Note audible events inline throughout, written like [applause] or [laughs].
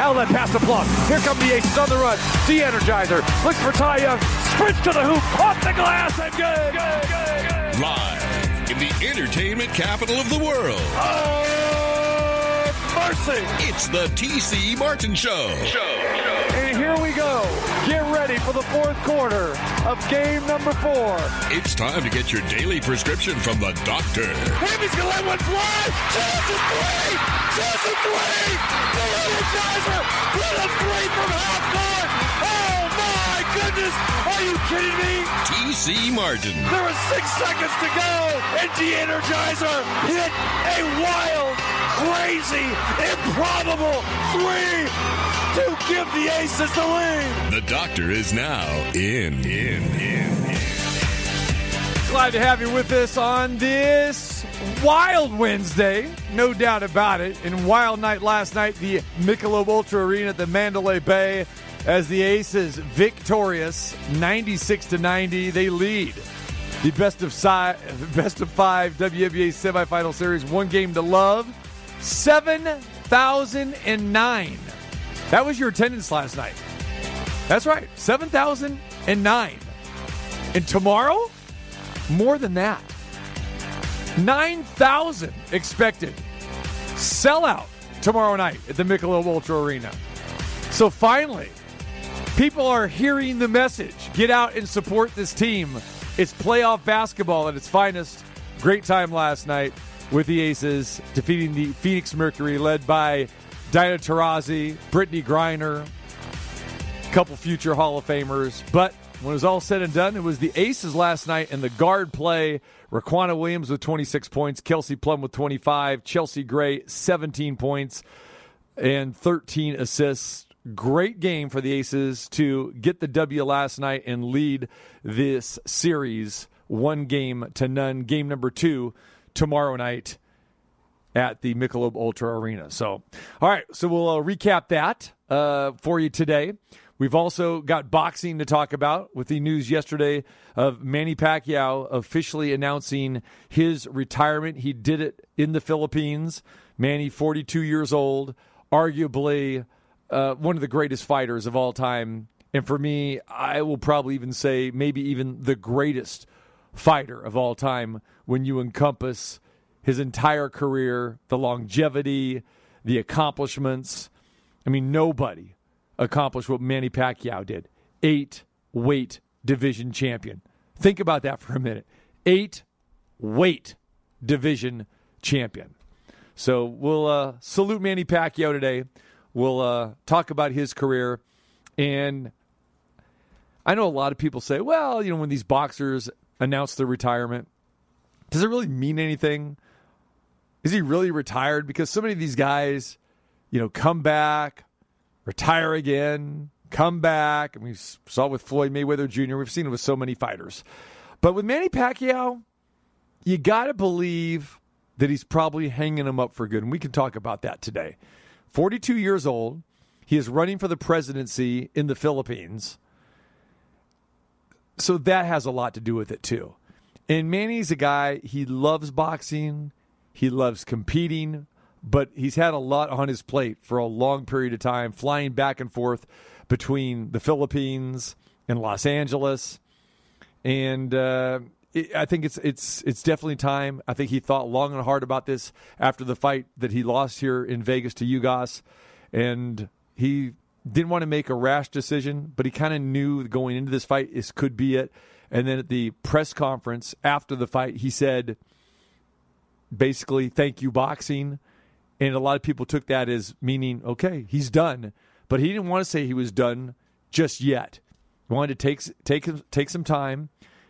Outlet pass to Plum. Here come the Aces on the run. The Energizer looks for Ty Young. Sprints to the hoop. Off the glass and good. good, good, good. Live in the entertainment capital of the world. Oh, mercy. It's the TC Martin Show. And here we go. Get ready for the fourth quarter of game number four. It's time to get your daily prescription from the doctor. Hamby's gonna let one fly. Just a three. Just a three. The Energizer with a three from half court. Oh my goodness. Are you kidding me? TC Martin. There are six seconds to go, and the Energizer hit a wild, crazy, improbable three to give the Aces the lead. The doctor is now in. In. In. in. Glad to have you with us on this wild Wednesday, no doubt about it. And wild night last night, the Michelob Ultra Arena at the Mandalay Bay, as the Aces victorious, 96 to 90. They lead the best of si- best of five WNBA semifinal series, one game to love, seven thousand and nine. That was your attendance last night. That's right, seven thousand and nine. And tomorrow, more than that. 9,000 expected. Sellout tomorrow night at the Michelob Ultra Arena. So finally, people are hearing the message. Get out and support this team. It's playoff basketball at its finest. Great time last night with the Aces defeating the Phoenix Mercury, led by Diana Taurasi, Brittney Griner, a couple future Hall of Famers. But when it was all said and done, it was the Aces last night and the guard play. Riquna Williams with 26 points, Kelsey Plum with 25, Chelsea Gray 17 points and 13 assists. Great game for the Aces to get the W last night and lead this series one game to none. Game number two tomorrow night at the Michelob Ultra Arena. So, all right, so we'll uh, recap that uh, for you today. We've also got boxing to talk about with the news yesterday of Manny Pacquiao officially announcing his retirement. He did it in the Philippines. Manny, 42 years old, arguably uh, one of the greatest fighters of all time. And for me, I will probably even say maybe even the greatest fighter of all time when you encompass his entire career, the longevity, the accomplishments. I mean, nobody accomplished what Manny Pacquiao did. Eight weight division champion. Think about that for a minute. Eight weight division champion. So we'll uh, salute Manny Pacquiao today. We'll uh, talk about his career. And I know a lot of people say, well, you know, when these boxers announce their retirement, does it really mean anything? Is he really retired? Because so many of these guys, you know, come back, retire again, come back. And we saw with Floyd Mayweather Jr. We've seen it with so many fighters. But with Manny Pacquiao, you got to believe that he's probably hanging him up for good. And we can talk about that today. 42 years old. He is running for the presidency in the Philippines. So that has a lot to do with it, too. And Manny's a guy, he loves boxing, he loves competing, but he's had a lot on his plate for a long period of time, flying back and forth between the Philippines and Los Angeles. And uh, it, I think it's it's it's definitely time. I think he thought long and hard about this after the fight that he lost here in Vegas to Ugas, and he didn't want to make a rash decision, but he kind of knew going into this fight this could be it. And then at the press conference after the fight, he said, basically, "Thank you, boxing." And a lot of people took that as meaning, okay, he's done. But he didn't want to say he was done just yet. He wanted to take take take some time,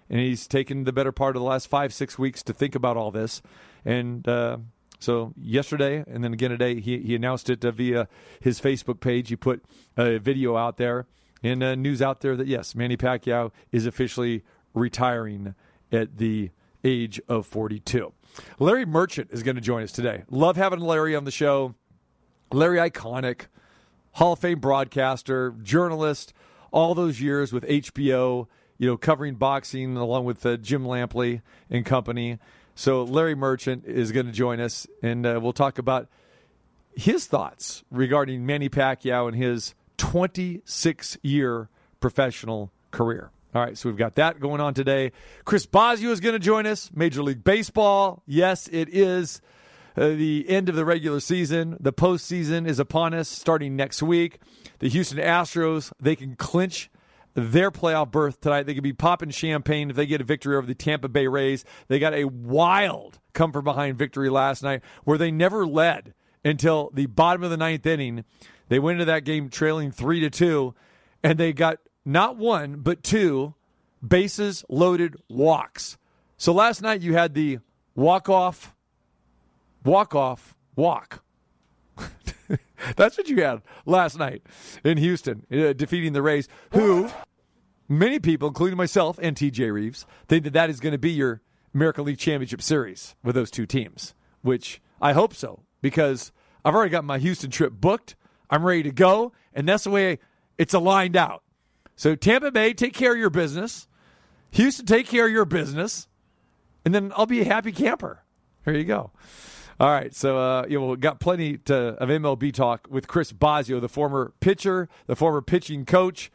and he's taken the better part of the last five six weeks to think about all this. And uh, so yesterday, and then again today, he he announced it uh, via his Facebook page. He put a video out there and uh, news out there that yes, Manny Pacquiao is officially retiring at the age of 42. Larry Merchant is going to join us today. Love having Larry on the show. Larry, iconic, Hall of Fame broadcaster, journalist, all those years with HBO, you know, covering boxing along with uh, Jim Lampley and company. So Larry Merchant is going to join us, and uh, we'll talk about his thoughts regarding Manny Pacquiao and his 26 year professional career. All right, so we've got that going on today. Chris Bosio is going to join us. Major League Baseball. Yes, it is uh, the end of the regular season. The postseason is upon us starting next week. The Houston Astros, they can clinch their playoff berth tonight. They could be popping champagne if they get a victory over the Tampa Bay Rays. They got a wild come from behind victory last night where they never led until the bottom of the ninth inning. They went into that game trailing three to two, and they got not one but two bases loaded walks. So last night you had the walk off, walk off, walk. That's what you had last night in Houston, uh, defeating the Rays, who many people, including myself and TJ Reeves, think that that is going to be your American League Championship Series with those two teams, which I hope so because I've already got my Houston trip booked. I'm ready to go, and that's the way it's aligned out. So Tampa Bay, take care of your business. Houston, take care of your business, and then I'll be a happy camper. There you go. All right, so uh, you know, got plenty to, of MLB talk with Chris Bosio, the former pitcher, the former pitching coach,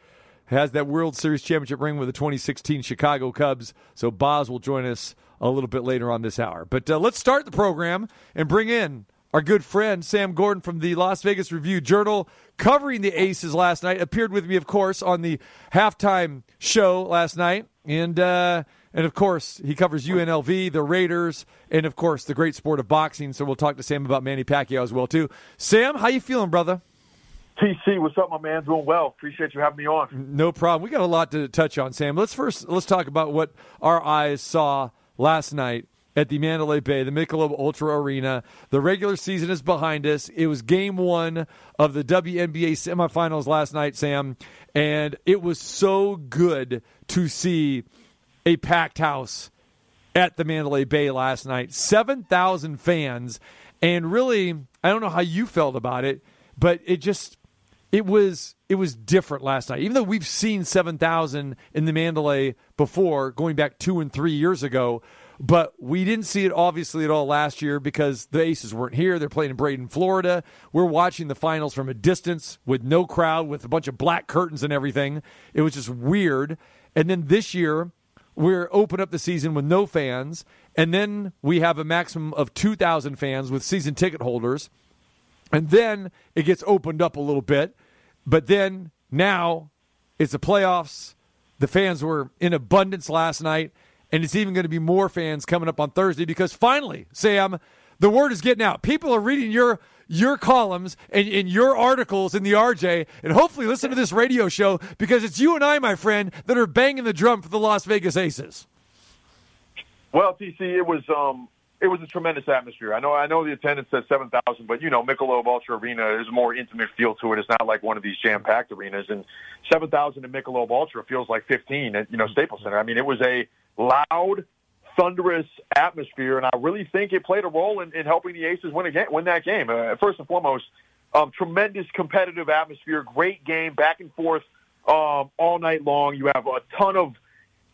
has that World Series championship ring with the 2016 Chicago Cubs. So Boz will join us a little bit later on this hour. But uh, let's start the program and bring in our good friend Sam Gordon from the Las Vegas Review Journal, covering the Aces last night. Appeared with me, of course, on the halftime show last night, and uh, and of course he covers UNLV, the Raiders, and of course the great sport of boxing. So we'll talk to Sam about Manny Pacquiao as well too. Sam, how you feeling, brother? TC, what's up, my man? Doing well. Appreciate you having me on. No problem. We got a lot to touch on, Sam. Let's first let's talk about what our eyes saw last night at the Mandalay Bay, the Michelob Ultra Arena. The regular season is behind us. It was game one of the WNBA semifinals last night, Sam, and it was so good to see a packed house at the Mandalay Bay last night. 7,000 fans. And really, I don't know how you felt about it, but it just it was it was different last night. Even though we've seen 7,000 in the Mandalay before, going back 2 and 3 years ago, but we didn't see it obviously at all last year because the Aces weren't here. They're playing in Braden, Florida. We're watching the finals from a distance with no crowd, with a bunch of black curtains and everything. It was just weird. And then this year, we're open up the season with no fans, and then we have a maximum of 2,000 fans with season ticket holders. And then it gets opened up a little bit. But then now it's the playoffs. The fans were in abundance last night and it's even going to be more fans coming up on Thursday because finally, Sam, the word is getting out. People are reading your your columns and, and your articles in the RJ, and hopefully listen to this radio show because it's you and I, my friend, that are banging the drum for the Las Vegas Aces. Well, TC, it was um, it was a tremendous atmosphere. I know I know the attendance says seven thousand, but you know Michelob Ultra Arena is a more intimate feel to it. It's not like one of these jam packed arenas, and seven thousand in Michelob Ultra feels like fifteen at you know Staples Center. I mean, it was a loud, thunderous atmosphere, and I really think it played a role in, in helping the Aces win a game, win that game. Uh, first and foremost, um, tremendous competitive atmosphere, great game, back and forth um, all night long. You have a ton of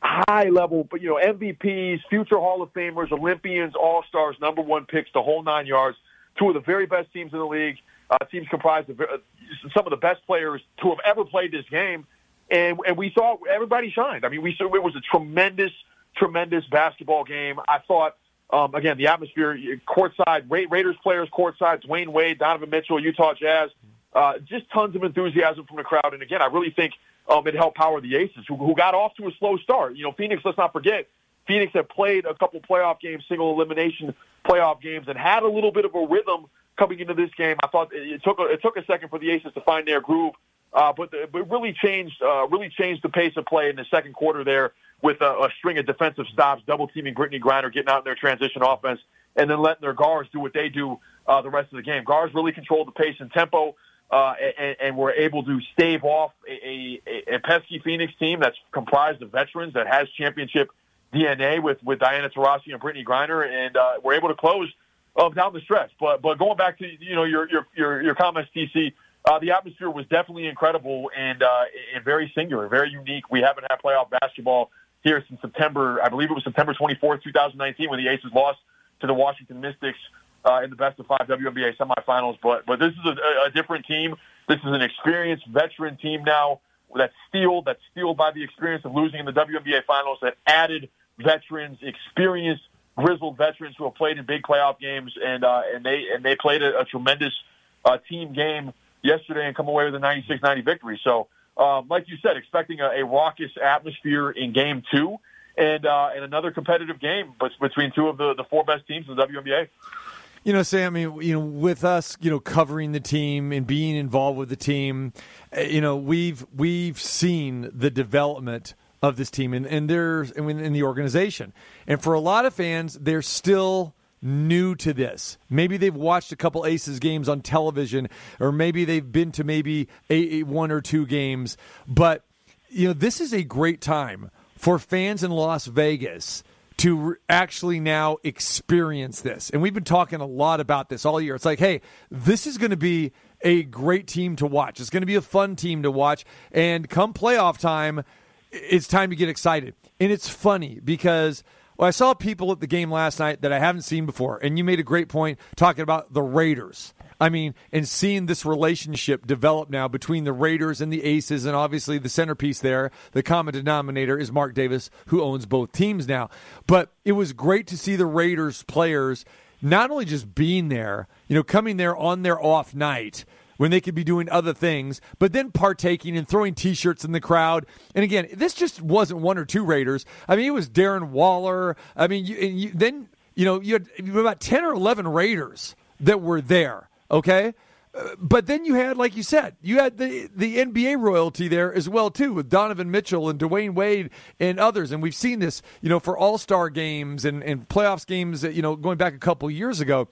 high level, but you know MVPs, future Hall of Famers, Olympians, All Stars, number one picks, the whole nine yards. Two of the very best teams in the league. Uh, teams comprised of uh, some of the best players to have ever played this game, and and we saw everybody shined. I mean, we saw it was a tremendous tremendous basketball game. I thought, um, again, the atmosphere, courtside, Ra- Raiders players courtside, Dwyane Wade, Donovan Mitchell, Utah Jazz, uh, just tons of enthusiasm from the crowd. And again, I really think um, it helped power the Aces, who, who got off to a slow start. You know, Phoenix, let's not forget, Phoenix had played a couple playoff games, single elimination playoff games, and had a little bit of a rhythm coming into this game. I thought it took a, it took a second for the Aces to find their groove, uh, but the, but really changed uh, really changed the pace of play in the second quarter there with a, a string of defensive stops, double teaming Brittney Griner, getting out in their transition offense, and then letting their guards do what they do uh, the rest of the game. Guards really controlled the pace and tempo. Uh, and, and were able to stave off a, a, a pesky Phoenix team that's comprised of veterans that has championship DNA with, with Diana Taurasi and Brittney Griner, and uh, we're able to close uh, down the stretch. But but going back to you know your your your, your comments, TC, uh, the atmosphere was definitely incredible and uh, and very singular, very unique. We haven't had playoff basketball here since September, I believe it was September 24th, 2019, when the Aces lost to the Washington Mystics uh, in the best of five WNBA semifinals. But but this is a, a different team. This is an experienced veteran team now that's steeled, that's steeled by the experience of losing in the WNBA finals, that added veterans, experienced, grizzled veterans who have played in big playoff games, and uh, and they and they played a, a tremendous uh, team game yesterday and come away with a 96-90 victory. So, um, like you said, expecting a, a raucous atmosphere in Game Two, and uh, and another competitive game, between two of the the four best teams in the WNBA. You know, Sam, I mean, you know, with us, you know, covering the team and being involved with the team, eh, you know, we've we've seen the development of this team and, and there's in the organization. And for a lot of fans, they're still new to this. Maybe they've watched a couple Aces games on television, or maybe they've been to maybe a, a one or two games. But you know, this is a great time for fans in Las Vegas to actually now experience this. And we've been talking a lot about this all year. It's like, hey, this is going to be a great team to watch. It's going to be a fun team to watch. And come playoff time, it's time to get excited. And it's funny because well, I saw people at the game last night that I haven't seen before. And you made a great point talking about the Raiders. I mean, and seeing this relationship develop now between the Raiders and the Aces, and obviously the centerpiece there, the common denominator is Mark Davis, who owns both teams now. But it was great to see the Raiders players not only just being there, you know, coming there on their off night when they could be doing other things, but then partaking and throwing T-shirts in the crowd. And again, this just wasn't one or two Raiders. I mean, it was Darren Waller. I mean, you, you, then you know you had about ten or eleven Raiders that were there. Okay. Uh, but then you had, like you said, you had the the NBA royalty there as well too, with Donovan Mitchell and Dwyane Wade and others, and we've seen this, you know, for All Star games and and playoffs games, you know, going back a couple years ago,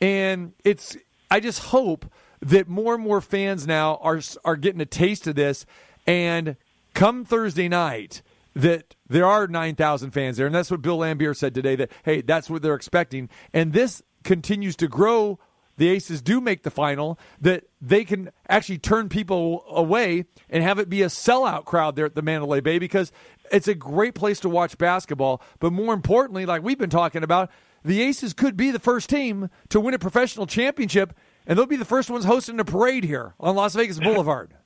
and it's I just hope that more and more fans now are are getting a taste of this, and come Thursday night that there are 9,000 fans there. And that's what Bill Laimbeer said today that, hey, that's what they're expecting. And this continues to grow the Aces do make the final, that they can actually turn people away and have it be a sellout crowd there at the Mandalay Bay because it's a great place to watch basketball. But more importantly, like we've been talking about, the Aces could be the first team to win a professional championship, and they'll be the first ones hosting a parade here on Las Vegas Boulevard. [laughs]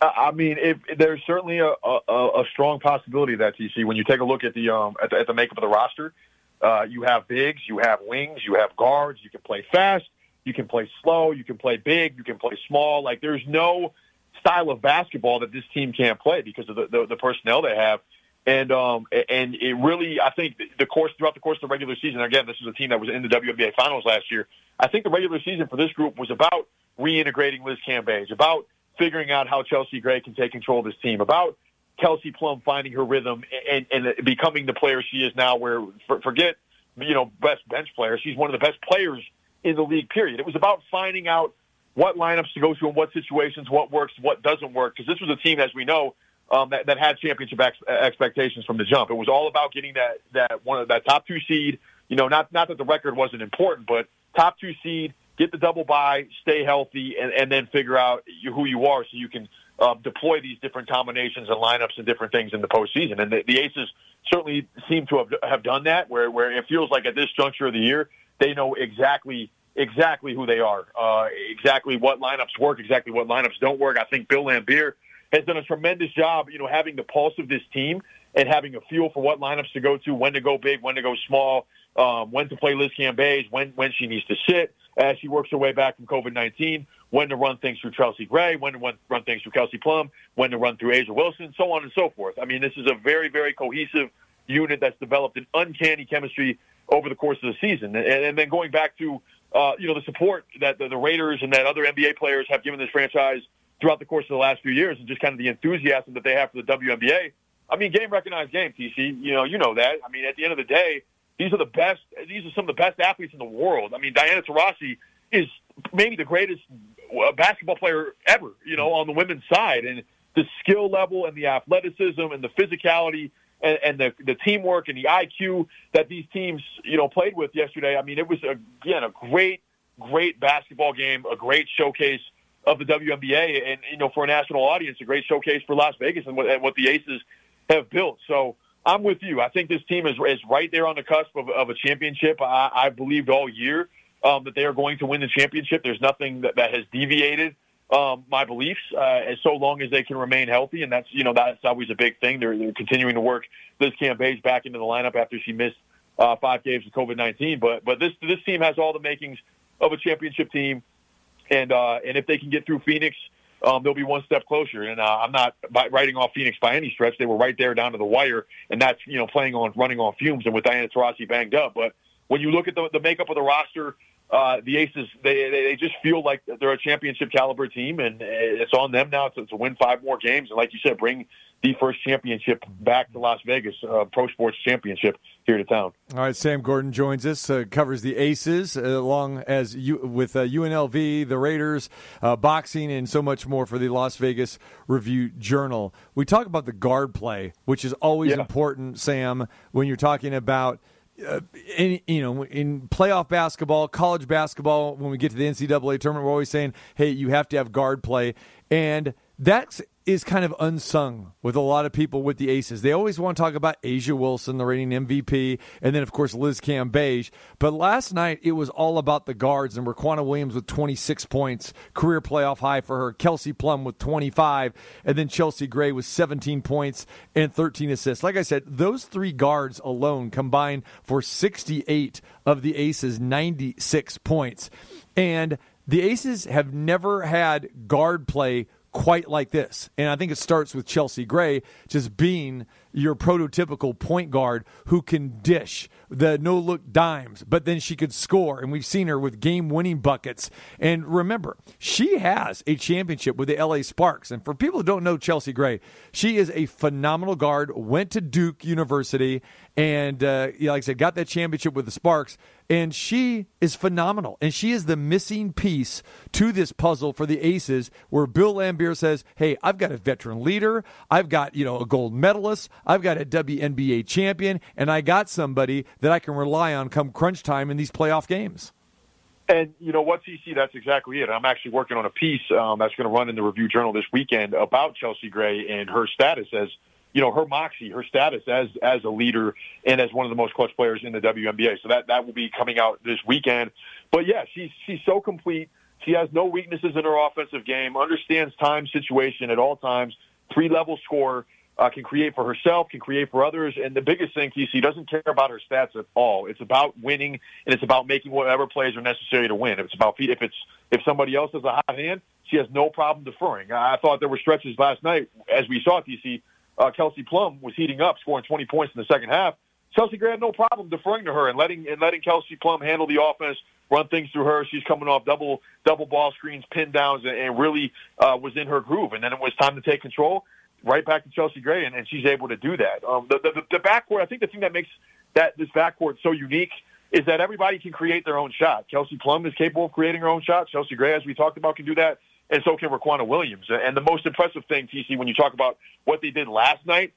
I mean, there's certainly a, a, a strong possibility that TC. When you take a look at the um, at the, at the makeup of the roster, uh, you have bigs, you have wings, you have guards. You can play fast. You can play slow. You can play big. You can play small. Like there's no style of basketball that this team can't play because of the, the, the personnel they have. And um, and it really, I think the course throughout the course of the regular season. Again, this is a team that was in the WNBA finals last year. I think the regular season for this group was about reintegrating Liz Cambage, about figuring out how Chelsea Gray can take control of this team, about Kelsey Plum finding her rhythm and, and becoming the player she is now. Where forget you know best bench player, she's one of the best players in the league, period. It was about finding out what lineups to go to in what situations, what works, what doesn't work. Because this was a team, as we know, um, that, that had championship ex- expectations from the jump. It was all about getting that that one of that top two seed. You know, not not that the record wasn't important, but top two seed, get the double bye, stay healthy, and, and then figure out who you are so you can uh, deploy these different combinations and lineups and different things in the postseason. And the, the Aces certainly seem to have have done that. Where where it feels like at this juncture of the year, they know exactly exactly who they are, uh, exactly what lineups work, exactly what lineups don't work. I think Bill Laimbeer has done a tremendous job, you know, having the pulse of this team and having a feel for what lineups to go to, when to go big, when to go small, um, when to play Liz Cambage, when when she needs to sit as she works her way back from COVID nineteen, when to run things through Chelsea Gray, when to run, things through Kelsey Plum, when to run through A'ja Wilson, so on and so forth. I mean, this is a very very cohesive unit that's developed an uncanny chemistry over the course of the season, and, and then going back to uh, you know, the support that the, the Raiders and that other NBA players have given this franchise throughout the course of the last few years, and just kind of the enthusiasm that they have for the WNBA. I mean, game recognized game, TC. You know, you know that. I mean, at the end of the day, these are the best. These are some of the best athletes in the world. I mean, Diana Taurasi is maybe the greatest uh, basketball player ever. You know, on the women's side, and the skill level and the athleticism and the physicality and, and the the teamwork and the IQ that these teams you know played with yesterday. I mean, it was again a great great basketball game, a great showcase of the WNBA, and you know for a national audience, a great showcase for Las Vegas and what, and what the Aces have built. So. I'm with you. I think this team is is right there on the cusp of, of a championship. I, I believed all year um, that they are going to win the championship. There's nothing that, that has deviated um, my beliefs uh, as so long as they can remain healthy, and that's you know that's always a big thing. They're, they're continuing to work Liz Cambage back into the lineup after she missed uh, five games with COVID nineteen. But but this this team has all the makings of a championship team, and uh, and if they can get through Phoenix. Um, they'll be one step closer, and uh, I'm not writing off Phoenix by any stretch. They were right there down to the wire, and that's you know playing on running on fumes, and with Diana Taurasi banged up. But when you look at the, the makeup of the roster, uh, the Aces they they just feel like they're a championship caliber team, and it's on them now to, to win five more games. And like you said, bring the first championship back to Las Vegas, uh, Pro Sports Championship here to town. All right, Sam Gordon joins us, uh, covers the Aces uh, along as you, with UNLV, uh, the Raiders, uh, boxing, and so much more for the Las Vegas Review Journal. We talk about the guard play, which is always yeah. important, Sam, when you're talking about – uh, in, you know, in playoff basketball, college basketball, when we get to the NCAA tournament, we're always saying, hey, you have to have guard play. And that's is kind of unsung with a lot of people with the Aces. They always want to talk about A'ja Wilson, the reigning MVP, and then, of course, Liz Cambage. But last night, it was all about the guards, and Riquna Williams with 26 points, career playoff high for her. Kelsey Plum with 25, and then Chelsea Gray with 17 points and 13 assists. Like I said, those three guards alone combined for 68 of the Aces' 96 points. And the Aces have never had guard play quite like this. And I think it starts with Chelsea Gray just being your prototypical point guard who can dish the no look dimes, but then she could score. And we've seen her with game winning buckets. And remember, she has a championship with the LA Sparks. And for people who don't know Chelsea Gray, she is a phenomenal guard, went to Duke University, and uh, like I said, got that championship with the Sparks. And she is phenomenal. And she is the missing piece to this puzzle for the Aces, where Bill Laimbeer says, Hey, I've got a veteran leader. I've got, you know, a gold medalist. I've got a WNBA champion. And I got somebody that I can rely on come crunch time in these playoff games. And you know what, TC, that's exactly it. I'm actually working on a piece um, that's going to run in the Review Journal this weekend about Chelsea Gray and her status as you know, her moxie, her status as as a leader and as one of the most clutch players in the WNBA. So that that will be coming out this weekend. But yeah, she's she's so complete. She has no weaknesses in her offensive game. Understands time situation at all times. Three level scorer. Uh, can create for herself, can create for others, and the biggest thing, TC doesn't care about her stats at all. It's about winning, and it's about making whatever plays are necessary to win. If it's about if it's if somebody else has a hot hand, she has no problem deferring. I thought there were stretches last night, as we saw, TC, uh, Kelsey Plum was heating up, scoring 20 points in the second half. Chelsea Gray had no problem deferring to her and letting and letting Kelsey Plum handle the offense, run things through her. She's coming off double double ball screens, pin downs, and, and really uh, was in her groove. And then it was time to take control. Right back to Chelsea Gray, and, and she's able to do that. Um, the, the the backcourt, I think the thing that makes that this backcourt so unique is that everybody can create their own shot. Kelsey Plum is capable of creating her own shot. Chelsea Gray, as we talked about, can do that and so can Riquna Williams. And the most impressive thing, TC, when you talk about what they did last night,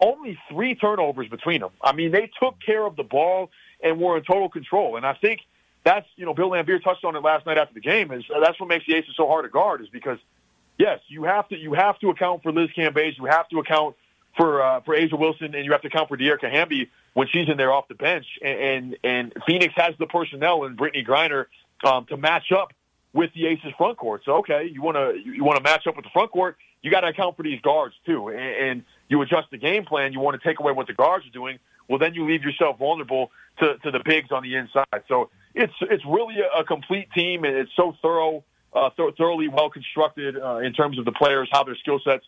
only three turnovers between them. I mean, they took care of the ball and were in total control. And I think that's, you know, Bill Laimbeer touched on it last night after the game. Is that's what makes the Aces so hard to guard is because, yes, you have to you have to account for Liz Cambage, you have to account for uh, for A'ja Wilson, and you have to account for Dearica Hamby when she's in there off the bench. And and, and Phoenix has the personnel and Brittney Griner um, to match up with the Aces front court. So okay, you want to you want to match up with the front court, you got to account for these guards too, and, and you adjust the game plan. You want to take away what the guards are doing. Well, then you leave yourself vulnerable to, to the bigs on the inside. So it's it's really a, complete team, and it's so thorough, uh, th- thoroughly well constructed uh, in terms of the players, how their skill sets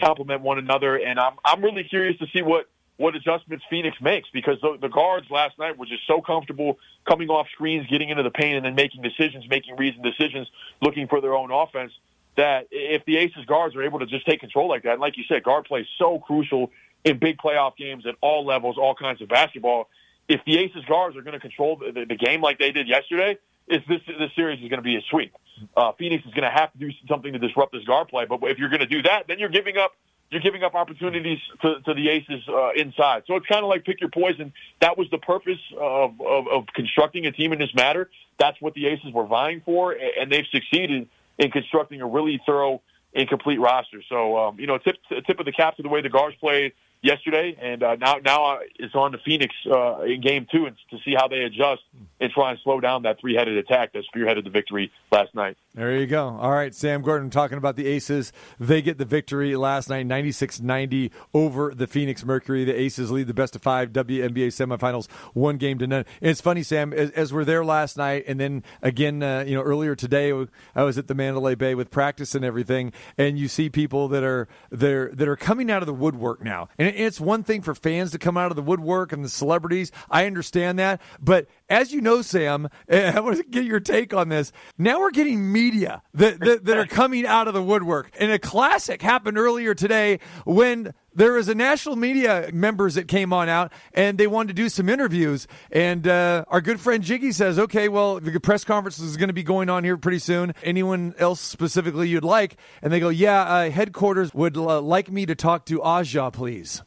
complement one another. And I'm I'm really curious to see what what adjustments Phoenix makes because the, the guards last night were just so comfortable coming off screens, getting into the paint, and then making decisions, making reasoned decisions, looking for their own offense. That if the Aces guards are able to just take control like that, and like you said, guard play is so crucial in big playoff games at all levels, all kinds of basketball. If the Aces guards are going to control the, the game like they did yesterday, is this this series is going to be a sweep. Uh, Phoenix is going to have to do something to disrupt this guard play, but if you're going to do that, then you're giving up you're giving up opportunities to, to the aces uh, inside. So it's kind of like pick your poison. That was the purpose of, of, of constructing a team in this matter. That's what the aces were vying for, and they've succeeded in constructing a really thorough and complete roster. So, um, you know, tip, tip of the cap to the way the guards played, yesterday, and uh, now now uh, it's on the Phoenix uh, in game two and to see how they adjust and try and slow down that three-headed attack that spearheaded the victory last night. There you go. All right, Sam Gordon talking about the Aces. They get the victory last night, 96-90 over the Phoenix Mercury. The Aces lead the best of five WNBA semifinals, one game to none. And it's funny, Sam, as, as we're there last night, and then again, uh, you know, earlier today, I was at the Mandalay Bay with practice and everything, and you see people that are that that are coming out of the woodwork now. And it's one thing for fans to come out of the woodwork and the celebrities. I understand that, but as you know, Sam, [laughs] I want to get your take on this. Now we're getting media that, that, that are coming out of the woodwork. And a classic happened earlier today when there was a national media members that came on out and they wanted to do some interviews. And uh, our good friend Jiggy says, okay, well, the press conference is going to be going on here pretty soon. Anyone else specifically you'd like? And they go, yeah, uh, headquarters would uh, like me to talk to A'ja, please.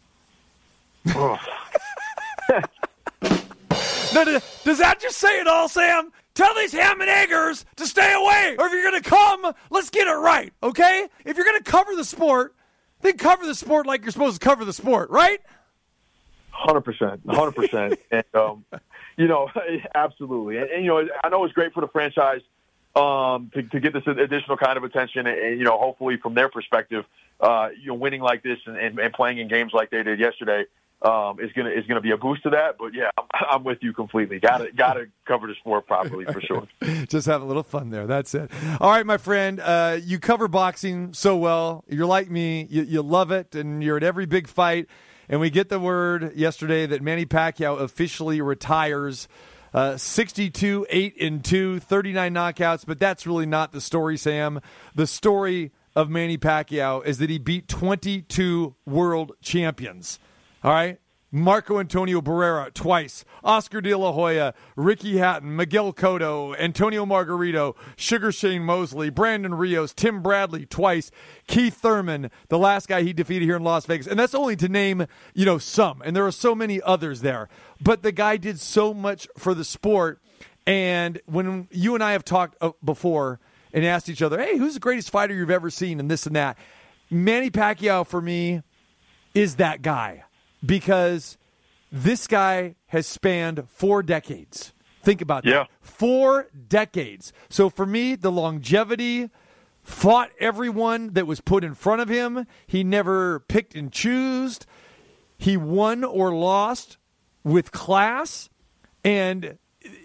[laughs] [laughs] does that just say it all, Sam? Tell these ham and eggers to stay away, or if you're going to come, let's get it right, okay? If you're going to cover the sport, then cover the sport like you're supposed to cover the sport, right? Hundred percent, hundred percent, [laughs] and um, you know, [laughs] absolutely, and, and, you know, I know it's great for the franchise um, to, to get this additional kind of attention, and, and you know, hopefully from their perspective, uh, you know, winning like this and, and, and playing in games like they did yesterday um, is gonna is gonna be a boost to that. But yeah, I'm, I'm with you completely. Got to got to [laughs] cover the sport properly for sure. [laughs] Just have a little fun there. That's it. All right, my friend. Uh, you cover boxing so well. You're like me. You, you love it, and you're at every big fight. And we get the word yesterday that Manny Pacquiao officially retires. Uh, 62, 8 and 2, 39 knockouts, but that's really not the story, Sam. The story of Manny Pacquiao is that he beat 22 world champions. All right. Marco Antonio Barrera twice, Oscar De La Hoya, Ricky Hatton, Miguel Cotto, Antonio Margarito, Sugar Shane Mosley, Brandon Rios, Tim Bradley twice, Keith Thurman, the last guy he defeated here in Las Vegas. And that's only to name, you know, some. And there are so many others there. But the guy did so much for the sport. And when you and I have talked uh, before and asked each other, hey, who's the greatest fighter you've ever seen and this and that, Manny Pacquiao for me is that guy because this guy has spanned four decades. Think about yeah. that. Four decades. So for me, the longevity fought everyone that was put in front of him. He never picked and chose. He won or lost with class. And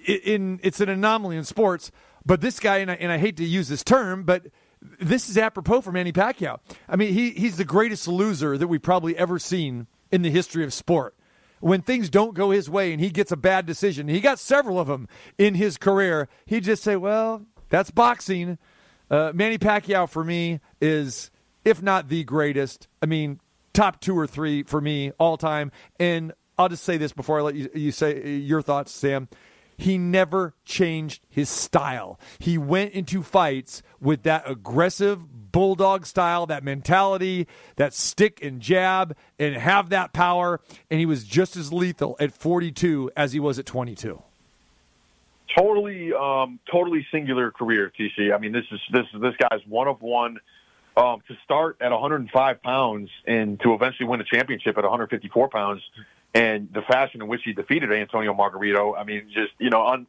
in, it's an anomaly in sports. But this guy, and I, and I hate to use this term, but this is apropos for Manny Pacquiao. I mean, he, he's the greatest loser that we've probably ever seen in the history of sport. When things don't go his way and he gets a bad decision, he got several of them in his career, he'd just say, Well, that's boxing. Uh, Manny Pacquiao for me is, if not the greatest, I mean, top two or three for me all time. And I'll just say this before I let you, you say your thoughts, Sam. He never changed his style. He went into fights with that aggressive bulldog style, that mentality, that stick and jab, and have that power. And he was just as lethal at 42 as he was at 22. Totally, um, totally singular career, TC. I mean, this is this is this guy's one of one. Um, to start at 105 pounds and to eventually win a championship at 154 pounds, and the fashion in which he defeated Antonio Margarito. I mean, just you know, un,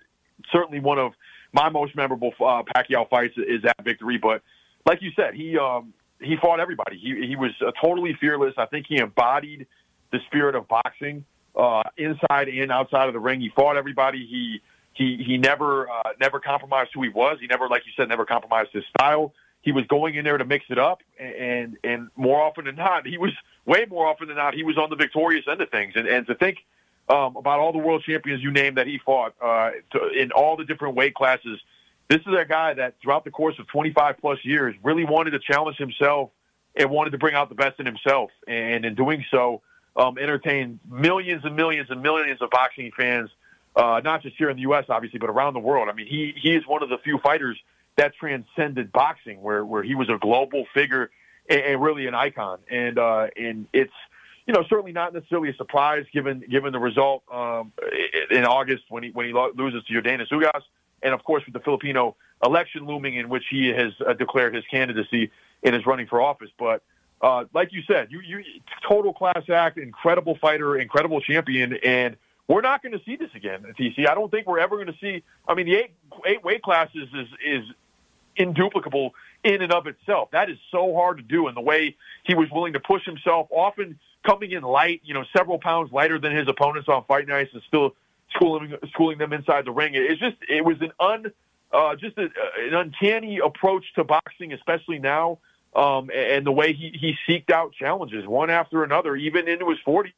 certainly one of my most memorable uh, Pacquiao fights is that victory. But like you said, he um, he fought everybody. He he was uh, totally fearless. I think he embodied the spirit of boxing uh, inside and outside of the ring. He fought everybody. He he he never uh, never compromised who he was. He never, like you said, never compromised his style. He was going in there to mix it up, and and more often than not, he was way more often than not he was on the victorious end of things. And and to think um, about all the world champions you name that he fought uh, to, in all the different weight classes this is a guy that throughout the course of 25 plus years really wanted to challenge himself and wanted to bring out the best in himself. And in doing so, um, entertained millions and millions and millions of boxing fans, uh, not just here in the U.S., obviously, but around the world. I mean, he, he is one of the few fighters that transcended boxing, where, where he was a global figure and, and really an icon. And, uh, and it's, you know, certainly not necessarily a surprise given, given the result, um, in August when he, when he loses to Yordenis Ugas and of course with the Filipino election looming, in which he has uh, declared his candidacy and is running for office. But uh, like you said, you you total class act, incredible fighter, incredible champion, and we're not going to see this again TC. I don't think we're ever going to see. I mean, the eight eight weight classes is is induplicable in and of itself. That is so hard to do, and the way he was willing to push himself, often coming in light, you know, several pounds lighter than his opponents on fight nights, and still schooling schooling them inside the ring. It's just it was an un uh, just a, an uncanny approach to boxing, especially now, um, and the way he he seeked out challenges one after another, even into his forties.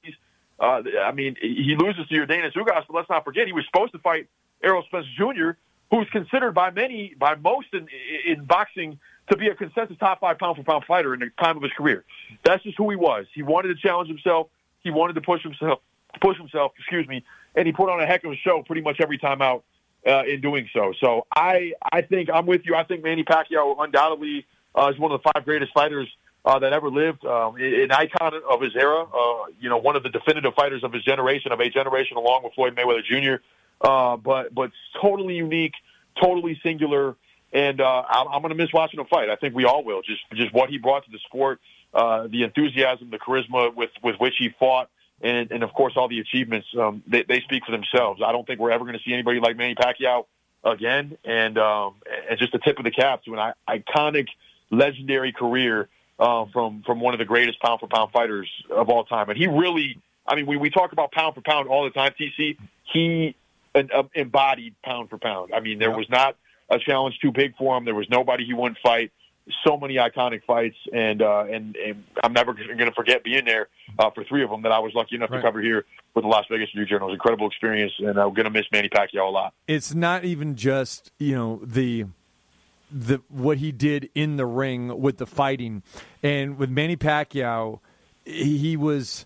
Uh, I mean, he loses to Yordenis Ugas, but let's not forget he was supposed to fight Errol Spence Jr., who's considered by many, by most in, in boxing, to be a consensus top five pound for pound fighter in the time of his career. That's just who he was. He wanted to challenge himself. He wanted to push himself, push himself. Excuse me, and he put on a heck of a show pretty much every time out uh, in doing so. So I, I think I'm with you. I think Manny Pacquiao undoubtedly uh, is one of the five greatest fighters uh, that ever lived, um, an icon of his era. Uh, you know, one of the definitive fighters of his generation, of a generation, along with Floyd Mayweather Jr. Uh, but but totally unique, totally singular, and uh, I'm, going to miss watching him fight. I think we all will. Just just what he brought to the sport, uh, the enthusiasm, the charisma with with which he fought. And, and of course, all the achievements um, they, they speak for themselves. I don't think we're ever going to see anybody like Manny Pacquiao again, and um, and just the tip of the cap to an iconic, legendary career uh, from from one of the greatest pound for pound fighters of all time. And he really, I mean, we we talk about pound for pound all the time. TC, he an, uh, embodied pound for pound. I mean, there was not a challenge too big for him. There was nobody he wouldn't fight. So many iconic fights, and uh, and, and I'm never going to forget being there uh, for three of them that I was lucky enough right. to cover here with the Las Vegas News Journal. It was an incredible experience, and I'm going to miss Manny Pacquiao a lot. It's not even just you know the the what he did in the ring with the fighting, and with Manny Pacquiao, he was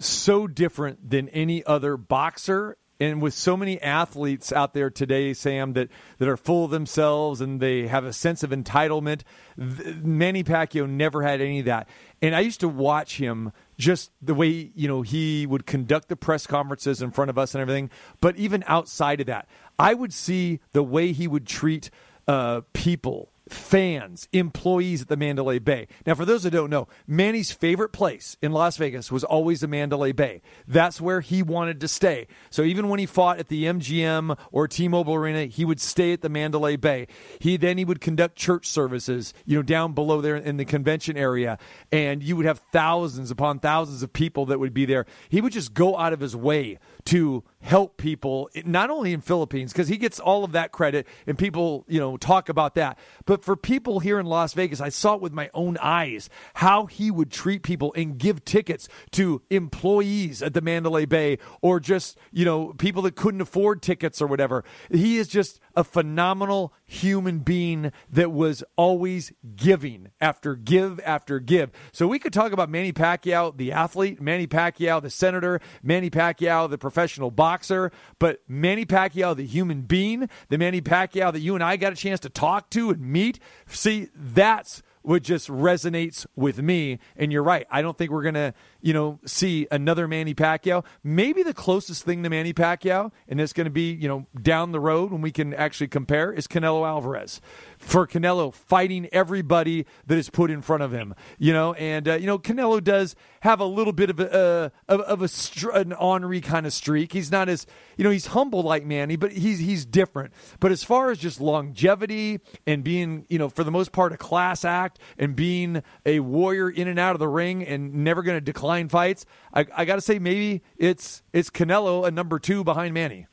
so different than any other boxer and with so many athletes out there today, Sam, that, that are full of themselves and they have a sense of entitlement, Manny Pacquiao never had any of that. And I used to watch him just the way you know he would conduct the press conferences in front of us and everything. But even outside of that, I would see the way he would treat uh, people fans, employees at the Mandalay Bay. Now, for those that don't know, Manny's favorite place in Las Vegas was always the Mandalay Bay. That's where he wanted to stay. So even when he fought at the MGM or T-Mobile Arena, he would stay at the Mandalay Bay. He then he would conduct church services, you know, down below there in the convention area, and you would have thousands upon thousands of people that would be there. He would just go out of his way to help people not only in Philippines because he gets all of that credit and people you know talk about that but for people here in Las Vegas I saw it with my own eyes how he would treat people and give tickets to employees at the Mandalay Bay or just you know people that couldn't afford tickets or whatever he is just a phenomenal human being that was always giving after give after give. So we could talk about Manny Pacquiao, the athlete, Manny Pacquiao, the senator, Manny Pacquiao, the professional boxer, but Manny Pacquiao, the human being, the Manny Pacquiao that you and I got a chance to talk to and meet. See, that's what just resonates with me. And you're right. I don't think we're going to you know, see another Manny Pacquiao. Maybe the closest thing to Manny Pacquiao, and it's going to be, you know, down the road when we can actually compare, is Canelo Alvarez. For Canelo fighting everybody that is put in front of him, you know, and uh, you know Canelo does have a little bit of a uh, of, of a str- an ornery kind of streak. He's not as you know he's humble like Manny, but he's he's different. But as far as just longevity and being you know for the most part a class act and being a warrior in and out of the ring and never going to decline fights. I, I got to say, maybe it's it's Canelo a number two behind Manny.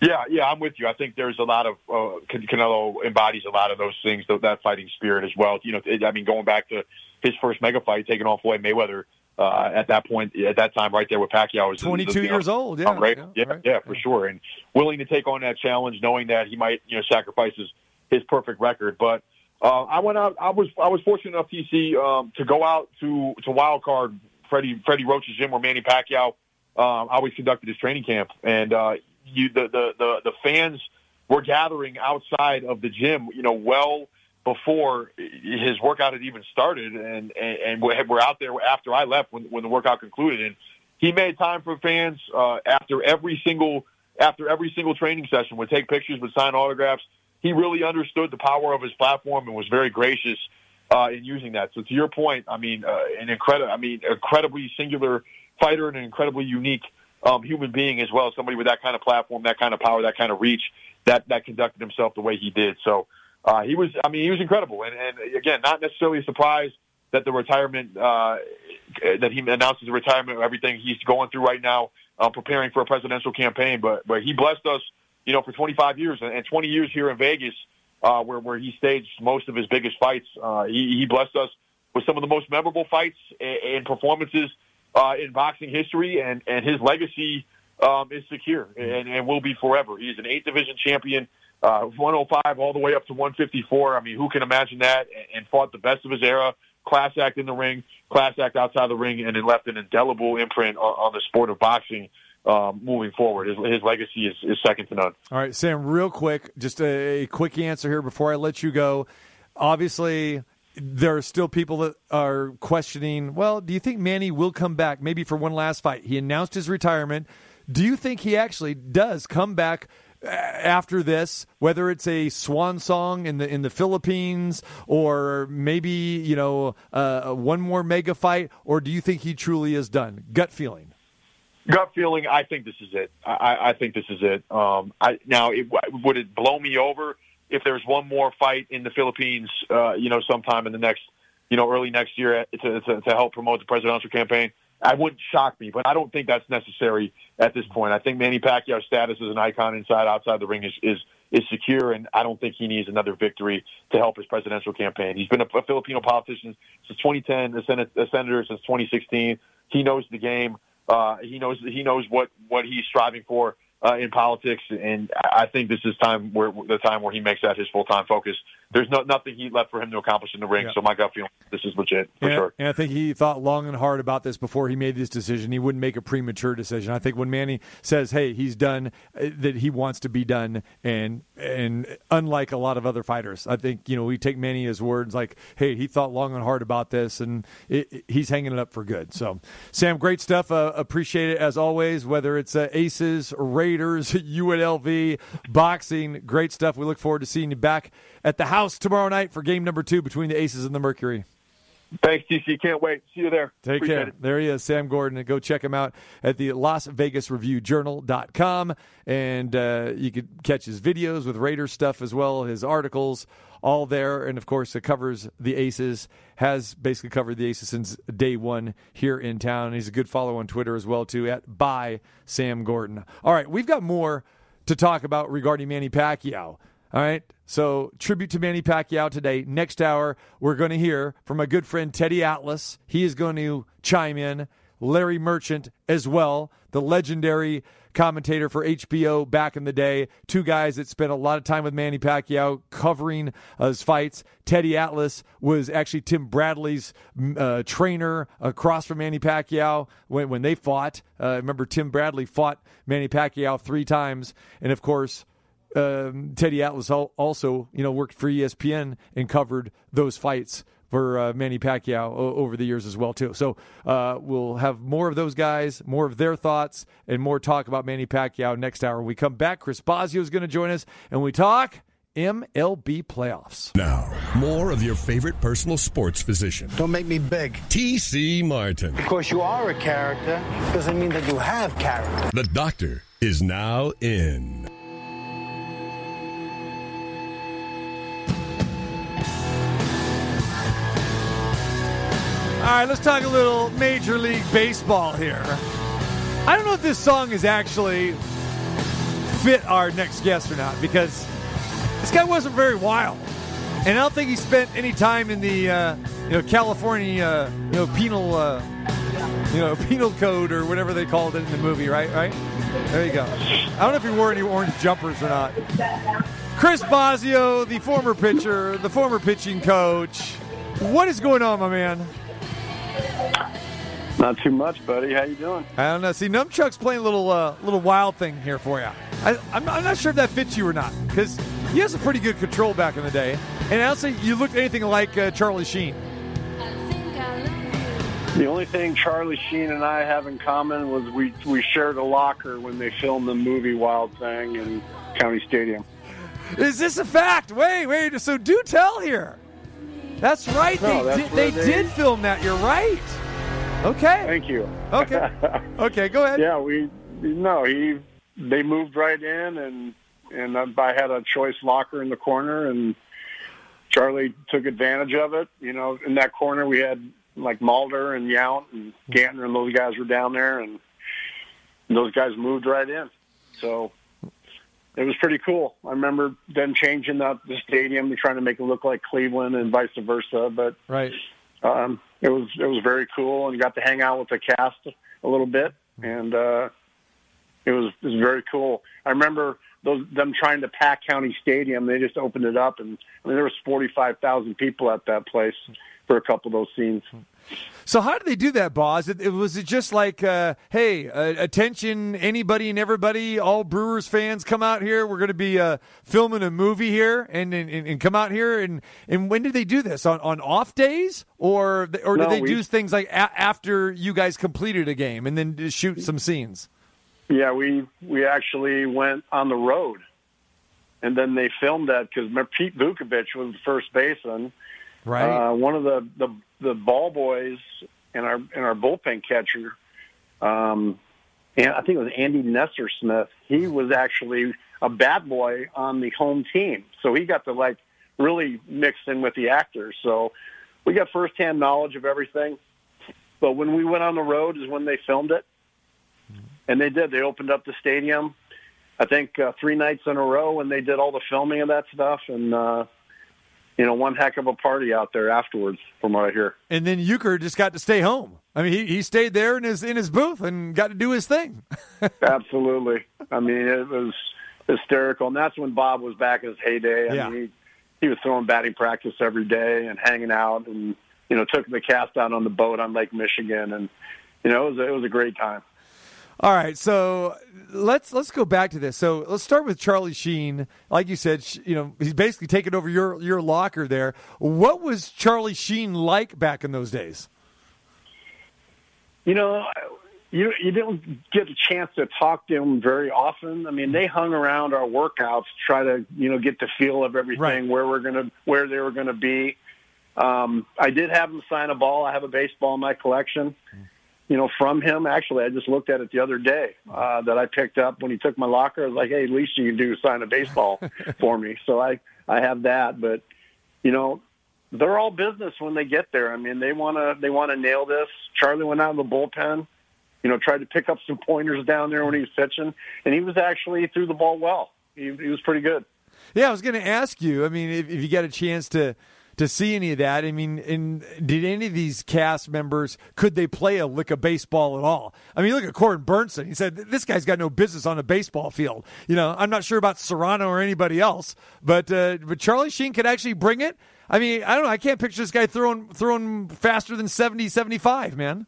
Yeah, yeah, I'm with you. I think there's a lot of uh, Canelo embodies a lot of those things, that fighting spirit as well. You know, I mean, going back to his first mega fight, taking on Floyd Mayweather. Uh, at that point, at that time, right there with Pacquiao, was 22 the, years know, old. Yeah, right, yeah, yeah, right. yeah, for sure, and willing to take on that challenge, knowing that he might, you know, sacrifice his, his perfect record. But uh, I went out. I was I was fortunate enough, TC, um, to go out to to Wild Card Freddie Freddie Roach's gym where Manny Pacquiao um, always conducted his training camp, and uh, you the, the the the fans were gathering outside of the gym. You know, well before his workout had even started, and and, and we're out there after I left when when the workout concluded, and he made time for fans uh, after every single after every single training session. Would take pictures, would sign autographs he really understood the power of his platform and was very gracious uh, in using that. So to your point, I mean, uh, an incredible, I mean, incredibly singular fighter and an incredibly unique um, human being as well. Somebody with that kind of platform, that kind of power, that kind of reach, that that conducted himself the way he did. So uh, he was, I mean, he was incredible. And, and again, not necessarily a surprise that the retirement uh, that he announced his retirement, everything he's going through right now, uh, preparing for a presidential campaign. But but he blessed us, you know, for 25 years and 20 years here in Vegas uh, where where he staged most of his biggest fights. Uh, he, he blessed us with some of the most memorable fights and, and performances uh, in boxing history, and and his legacy um, is secure and, and will be forever. He's an eight division champion. Uh, 105 all the way up to 154. I mean, who can imagine that? And, fought the best of his era. Class act in the ring, class act outside the ring, and then left an indelible imprint on, on the sport of boxing um, moving forward. His, his legacy is, is, second to none. All right, Sam, real quick, just a, a quick answer here before I let you go. Obviously, there are still people that are questioning. Well, do you think Manny will come back? Maybe for one last fight. He announced his retirement. Do you think he actually does come back uh, after this? Whether it's a swan song in the in the Philippines, or maybe you know uh, one more mega fight, or do you think he truly is done? Gut feeling gut feeling, I think this is it. I, I think this is it. Um, I, now, it, would it blow me over if there's one more fight in the Philippines? Uh, you know, sometime in the next, you know, early next year to, to, to help promote the presidential campaign. I wouldn't shock me, but I don't think that's necessary at this point. I think Manny Pacquiao's status as an icon inside, outside the ring is is is secure, and I don't think he needs another victory to help his presidential campaign. He's been a, a Filipino politician since 2010, a, Senate, a senator since 2016. He knows the game. Uh, he knows he knows what what he's striving for uh, in politics, and I think this is time where the time where he makes that his full time focus. There's no nothing he left for him to accomplish in the ring, yeah. so my gut feeling this is legit for and, sure. And I think he thought long and hard about this before he made this decision. He wouldn't make a premature decision. I think when Manny says, "Hey, he's done," uh, that he wants to be done, and and unlike a lot of other fighters, I think you know we take Manny his words like, "Hey, he thought long and hard about this, and it, it, he's hanging it up for good." So, Sam, great stuff. Uh, appreciate it as always. Whether it's uh, Aces, Raiders, [laughs] UNLV, boxing, great stuff. We look forward to seeing you back at the house tomorrow night for game number two between the Aces and the Mercury. Thanks, TC. Can't wait. See you there. Take Appreciate care. It. There he is, Sam Gordon. And go check him out at the Las Vegas Review Journal.com. And uh, you could catch his videos with Raiders stuff as well, his articles, all there. And of course, it covers the Aces, has basically covered the Aces since day one here in town. He's a good follow on Twitter as well, too, at by Sam Gordon. All right, we've got more to talk about regarding Manny Pacquiao. All right. So, tribute to Manny Pacquiao today. Next hour, we're going to hear from my good friend Teddy Atlas. He is going to chime in. Larry Merchant as well, the legendary commentator for HBO back in the day. Two guys that spent a lot of time with Manny Pacquiao covering uh, his fights. Teddy Atlas was actually Tim Bradley's uh, trainer across from Manny Pacquiao when, when they fought. Uh, remember, Tim Bradley fought Manny Pacquiao three times. And of course, um, Teddy Atlas also, you know, worked for ESPN and covered those fights for uh, Manny Pacquiao over the years as well too. So uh, we'll have more of those guys, more of their thoughts, and more talk about Manny Pacquiao next hour. When we come back, Chris Bosio is going to join us, and we talk MLB playoffs. Now, more of your favorite personal sports physician. Don't make me big. T.C. Martin. Of course, you are a character. Doesn't mean that you have character. The doctor is now in. All right, let's talk a little Major League Baseball here. I don't know if this song is actually fit our next guest or not because this guy wasn't very wild, and I don't think he spent any time in the uh, you know California uh, you know penal uh, you know [laughs] penal code or whatever they called it in the movie. Right, right. There you go. I don't know if he wore any orange jumpers or not. Chris Bosio, the former pitcher, the former pitching coach. What is going on, my man? Not too much, buddy. How you doing? I don't know. See, Numchuck's playing a little uh, little wild thing here for you. I, am not, I'm not sure if that fits you or not because he has a pretty good control back in the day. And I don't think you looked anything like uh, Charlie Sheen. The only thing Charlie Sheen and I have in common was we we shared a locker when they filmed the movie Wild Thing in County Stadium. Is this a fact? Wait, wait. So do tell here. That's right. No, they that's did. They, they- did film that. You're right. Okay. Thank you. Okay. [laughs] Okay. Go ahead. yeah, we no he they moved right in and and I had a choice locker in the corner and Charlie took advantage of it. You know, in that corner we had like Molitor and Yount and Gantner and those guys were down there and those guys moved right in. So it was pretty cool. I remember them changing up the stadium, trying to make it look like Cleveland and vice versa. But Right. um, it was it was very cool, and got to hang out with the cast a little bit, and uh, it was it was very cool. I remember those them trying to pack County Stadium. They just opened it up, and I mean there was forty five thousand people at that place for a couple of those scenes. So how did they do that, Boz? It, it, was it just like, uh, hey, uh, attention, anybody and everybody, all Brewers fans, come out here. We're going to be uh, filming a movie here, and, and and come out here. And and when did they do this on on off days, or or did No, they we- do things like a- after you guys completed a game and then just shoot some scenes? Yeah, we we actually went on the road, and then they filmed that because Pete Vuckovich was the first baseman. Right. Uh, one of the, the the ball boys and our and our bullpen catcher, um, and I think it was Andy Nesser-Smith. He was actually a bad boy on the home team, so he got to like really mix in with the actors. So we got firsthand knowledge of everything. But when we went on the road is when they filmed it, and they did. They opened up the stadium. I think uh, three nights in a row, and they did all the filming of that stuff, and uh, you know, one heck of a party out there afterwards, from what I hear. and then Uecker just got to stay home. I mean, he, he stayed there in his in his booth and got to do his thing. [laughs] Absolutely. I mean, it was hysterical, and that's when Bob was back in his heyday. I Yeah. mean, he, he was throwing batting practice every day and hanging out, and you know, took the cast out on the boat on Lake Michigan, and you know, it was a, it was a great time. All right, so let's let's go back to this. So let's start with Charlie Sheen. Like you said, you know he's basically taken over your your locker there. What was Charlie Sheen like back in those days? You know, you you didn't get a chance to talk to him very often. I mean, they hung around our workouts, to try to you know get the feel of everything, Right. where we're gonna where they were gonna be. Um, I did have him sign a ball. I have a baseball in my collection. You know, from him. Actually, I just looked at it the other day uh, that I picked up when he took my locker. I was like, "Hey, at least you can do sign a baseball [laughs] for me." So I I have that, but you know, they're all business when they get there. I mean, they want to they want to nail this. Charlie went out in the bullpen, you know, tried to pick up some pointers down there when he was pitching, and he was actually threw the ball well. He, he was pretty good. Yeah, I was going to ask you. I mean, if, if you got a chance to to see any of that, I mean, and did any of these cast members could they play a lick of baseball at all? I mean, look at Corbin Bernsen. He said this guy's got no business on a baseball field. You know, I'm not sure about Cerrano or anybody else, but uh, but Charlie Sheen could actually bring it. I mean, I don't know. I can't picture this guy throwing throwing faster than 70, 75, man.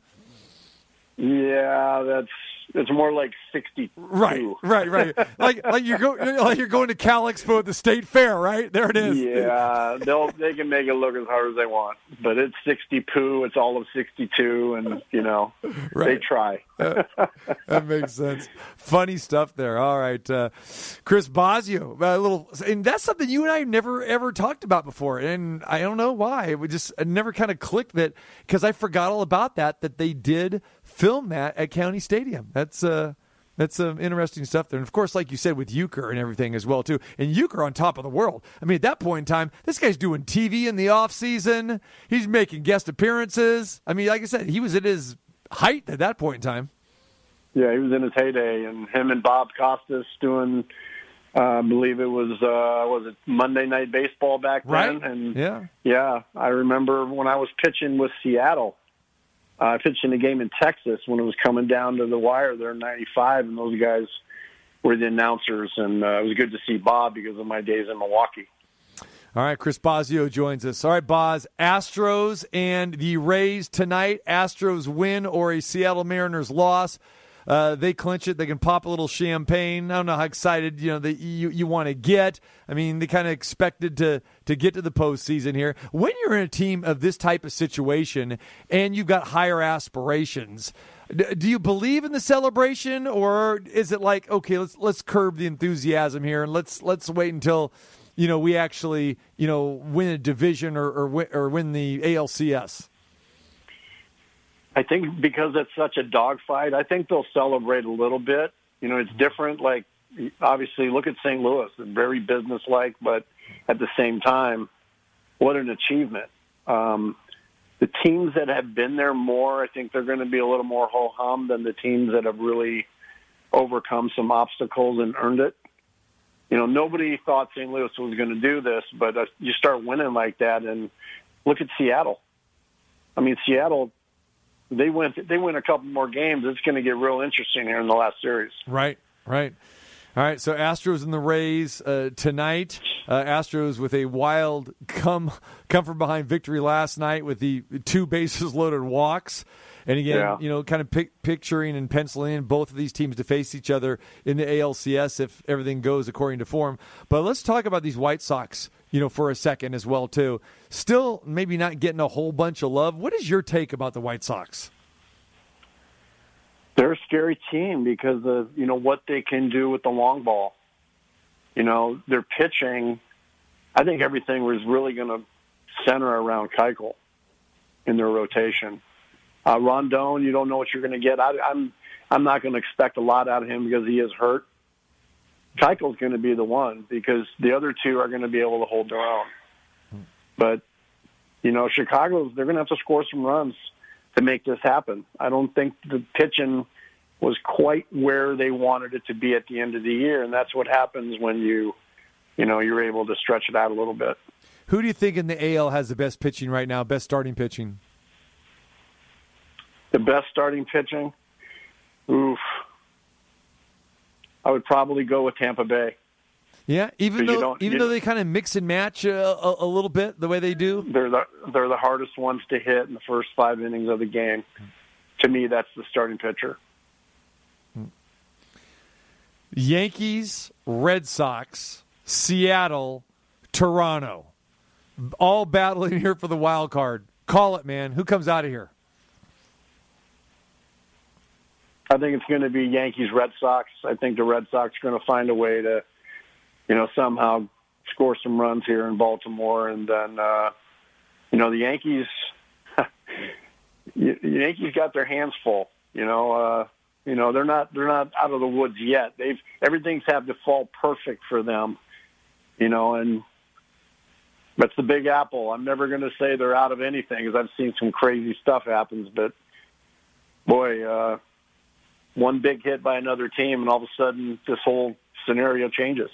Yeah, that's it's more like sixty. Right, right, right. like like [laughs] you're go, like you're going to Cal Expo at the State Fair, right? There it is. Yeah, they'll they can make it look as hard as they want, but it's sixty poo. It's all of sixty two, and you know they Right. try. [laughs] that makes sense. Funny stuff there. All right, uh, Chris Bosio, a little, and that's something you and I never ever talked about before, and I don't know why. It just it never kind of clicked that because I forgot all about that that they did film that at County Stadium. That's uh. That's some interesting stuff there. And of course, like you said, with Uecker and everything as well, too. And Uecker on top of the world. I mean, at that point in time, this guy's doing TV in the off season. He's making guest appearances. I mean, like I said, he was at his height at that point in time. Yeah, he was in his heyday, and him and Bob Costas doing. Uh, I believe it was uh, was it Monday Night Baseball back then, Right. and Yeah. yeah, I remember when I was pitching with Seattle. Uh, I pitched in a game in Texas when it was coming down to the wire there in '95, and those guys were the announcers, and uh, it was good to see Bob because of my days in Milwaukee. All right, Chris Bosio joins us. All right, Boz, Astros and the Rays tonight. Astros win or a Seattle Mariners loss. Uh, they clinch it. They can pop a little champagne. I don't know how excited you know you you want to get. I mean, they kind of expected to to get to the postseason here. When you're in a team of this type of situation and you've got higher aspirations, d- do you believe in the celebration, or is it like okay, let's let's curb the enthusiasm here and let's let's wait until you know, we actually, you know, win a division or or, or win the ALCS? I think because it's such a dogfight, I think they'll celebrate a little bit. You know, it's different. Like obviously, look at St. Louis; They're very businesslike, but at the same time, what an achievement. Um, the teams that have been there more, I think they're going to be a little more ho hum than the teams that have really overcome some obstacles and earned it. You know, nobody thought St. Louis was going to do this, but uh, you start winning like that, and look at Seattle. I mean, Seattle they win they win a couple more games, it's going to get real interesting here in the last series. Right, right. All right, so Astros and the Rays uh, tonight. Uh, Astros with a wild come come from behind victory last night with the two bases [laughs] loaded walks. And again, yeah. you know, kind of pic- picturing and penciling in both of these teams to face each other in the ALCS if everything goes according to form. But let's talk about these White Sox, you know, for a second as well too. Still, maybe not getting a whole bunch of love. What is your take about the White Sox? They're a scary team because of you know what they can do with the long ball. You know, their pitching. I think everything was really going to center around Keuchel in their rotation. Uh, Rodon, you don't know what you're going to get. I, I'm I'm not going to expect a lot out of him because he is hurt. Keuchel's going to be the one because the other two are going to be able to hold their own. But you know, Chicago's they're going to have to score some runs to make this happen. I don't think the pitching was quite where they wanted it to be at the end of the year, and that's what happens when you, you know, you're able to stretch it out a little bit. Who do you think in the AL has the best pitching right now? Best starting pitching? The best starting pitching? Oof. I would probably go with Tampa Bay. Yeah, even though even though they kind of mix and match a, a, a, little bit the way they do, they're the they're the hardest ones to hit in the first five innings of the game. To me, that's the starting pitcher. Yankees, Red Sox, Seattle, Toronto, all battling [laughs] here for the wild card. Call it, man. Who comes out of here? I think it's going to be Yankees, Red Sox. I think the Red Sox are going to find a way to, you know, somehow score some runs here in Baltimore, and then, uh, you know, the Yankees. [laughs] the Yankees got their hands full. You know, uh, you know they're not they're not out of the woods yet. They've everything's had to fall perfect for them. You know, and that's the Big Apple. I'm never going to say they're out of anything because I've seen some crazy stuff happens, but boy. uh one big hit by another team, and all of a sudden this whole scenario changes.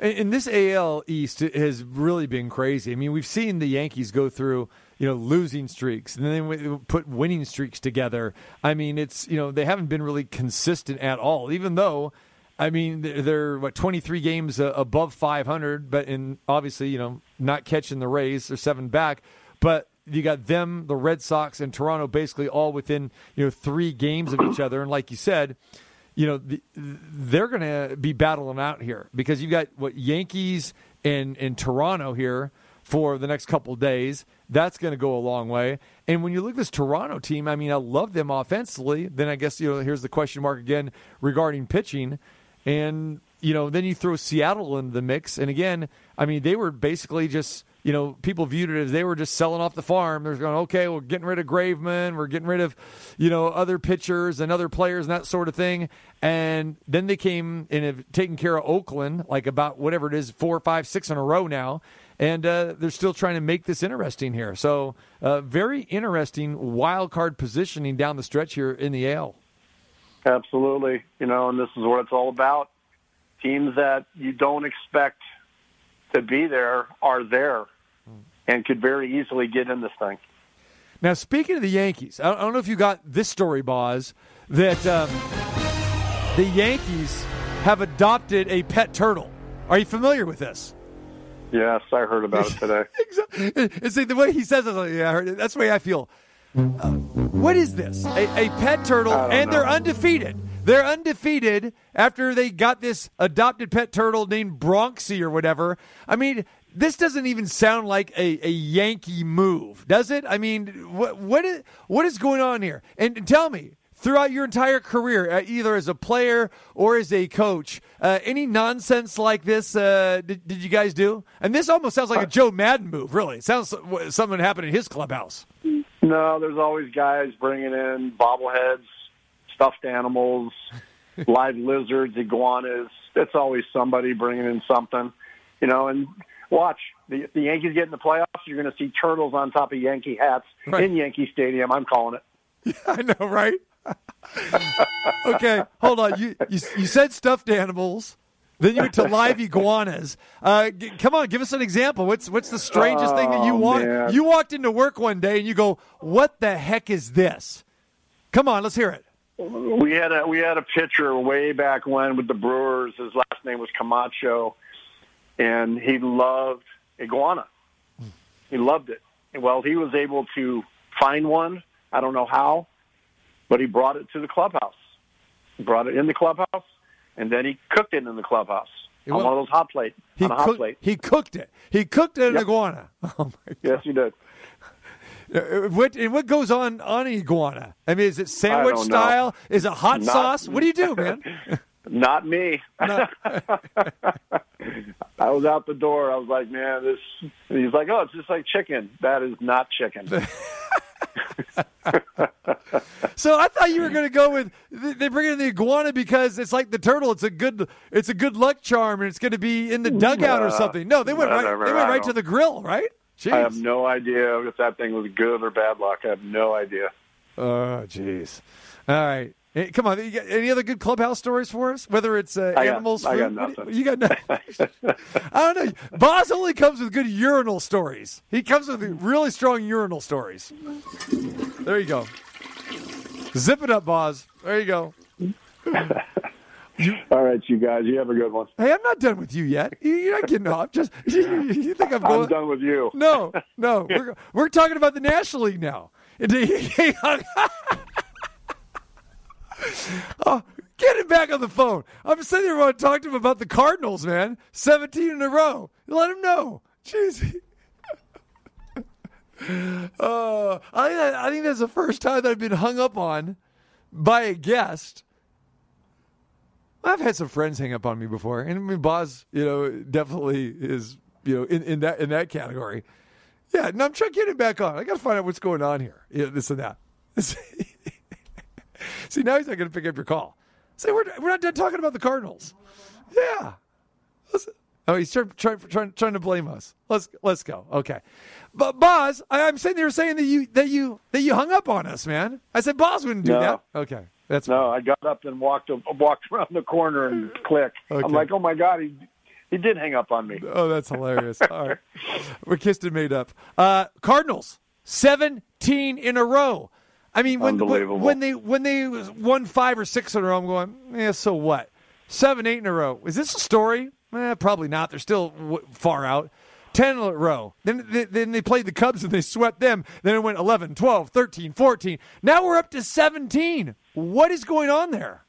And this AL East has really been crazy. I mean, we've seen the Yankees go through, you know, losing streaks, and then they put winning streaks together. I mean, it's you know they haven't been really consistent at all. Even though, I mean, they're what 23 games above 500, but in obviously you know not catching the Rays, they're seven back. But you got them, the Red Sox, and Toronto basically all within you know three games of each other. And like you said, you know the, they're going to be battling out here because you've got what Yankees and and Toronto here for the next couple days. That's going to go a long way. And when you look at this Toronto team, I mean, I love them offensively. Then I guess you know here's the question mark again regarding pitching, and you know then you throw Seattle into the mix, and again, I mean they were basically just you know, people viewed it as they were just selling off the farm. They're going, okay, we're getting rid of Graveman, we're getting rid of, you know, other pitchers and other players and that sort of thing. And then they came and have taken care of Oakland, like about whatever it is, four, five, six in a row now. And uh, they're still trying to make this interesting here. So, uh, very interesting wild card positioning down the stretch here in the AL. Absolutely. You know, and this is what it's all about. Teams that you don't expect – to be there are there and could very easily get in this thing. Now, speaking of the Yankees, I don't know if you got this story, Boz, that um, the Yankees have adopted a pet turtle. Are you familiar with this? Yes, I heard about it today. [laughs] exactly. See, the way he says it, like, yeah, I heard it. that's the way I feel. Uh, what is this? A, a pet turtle, and know. they're undefeated. They're undefeated after they got this adopted pet turtle named Bronxie or whatever. I mean, this doesn't even sound like a, a Yankee move, does it? I mean, what what is what is going on here? And tell me, throughout your entire career, uh, either as a player or as a coach, uh, any nonsense like this uh, did, did you guys do? And this almost sounds like a Joe Maddon move. Really, it sounds like something happened in his clubhouse. No, there's always guys bringing in bobbleheads, stuffed animals, [laughs] live lizards, iguanas. It's always somebody bringing in something, you know. And watch the, the Yankees get in the playoffs. You're going to see turtles on top of Yankee hats Right. in Yankee Stadium. I'm calling it. [laughs] I know, right? [laughs] okay, hold on. You, you you said stuffed animals. Then you went to live iguanas. Uh, g- come on, give us an example. What's what's the strangest thing that you Oh, walked? man. You walked into work one day and you go, "What the heck is this?" Come on, let's hear it. We had a we had a pitcher way back when with the Brewers. His last name was Camacho, and he loved iguana. He loved it. Well, he was able to find one. I don't know how, but he brought it to the clubhouse. He brought it in the clubhouse, and then he cooked it in the clubhouse It on wa- one of those hot plate He on a hot cooked. plate. He cooked it. He cooked it in Yep. iguana. [laughs] Oh my Yes, he did. Uh, What and what goes on on iguana? I mean, is it sandwich style? Is it hot Not- sauce? What do you do, man? [laughs] Not me. [laughs] I was out the door. I was like, man, this. And he's like, oh, it's just like chicken. That is not chicken. [laughs] So I thought you were going to go with they bring in the iguana because it's like the turtle. It's a good it's a good luck charm, and it's going to be in the dugout or Uh, something. No, they went right. They went right to the grill, right? Jeez. I have no idea if that thing was good or bad luck. I have no idea. Oh, jeez. All right. Hey, come on. You got any other good clubhouse stories for us? Whether it's uh, I got- animals, I got? What do nothing. You, you got nothing. [laughs] I don't know. Boz only comes with good urinal stories. He comes with really strong urinal stories. There you go. Zip it up, Boz. There you go. [laughs] [laughs] All right, you guys. You have a good one. Hey, I'm not done with you yet. You- You're not getting off. Just [laughs] you think I'm going? I'm done with you. No, no. We're we're talking about the National League now. [laughs] oh, get him back on the phone. I'm sitting there want to talk to him about the Cardinals, man. 17 in a row. Let him know. Jeez. Uh, I, I think that's the first time that I've been hung up on by a guest. I've had some friends hang up on me before, and I mean, Boz, you know, definitely is, you know, in, in that in that category. Yeah, and I'm trying to get him back on. I got to find out what's going on here. Yeah, this and that. [laughs] See, now he's not going to pick up your call. Say, we're, we're not done talking about the Cardinals. Yeah. Oh, he's trying, trying, trying, trying to blame us. Let's let's go. Okay, but Boz, I, I'm sitting there saying that you that you that you hung up on us, man. I said Boz wouldn't do No. that. Okay, that's No, I got up and walked walked around the corner and click. Okay. I'm like, oh my god, he he did hang up on me. Oh, that's hilarious. All right. [laughs] We're kissed and made up. Uh, Cardinals, 17 in a row. I mean, when, when, when they when they won five or six in a row, I'm going, yeah, so what? Seven, eight in a row. Is this a story? Eh, probably not. They're still w- far out. 10 in a row. Then, they- then they played the Cubs and they swept them. Then it went 11, 12, 13, 14. Now we're up to 17. What is going on there?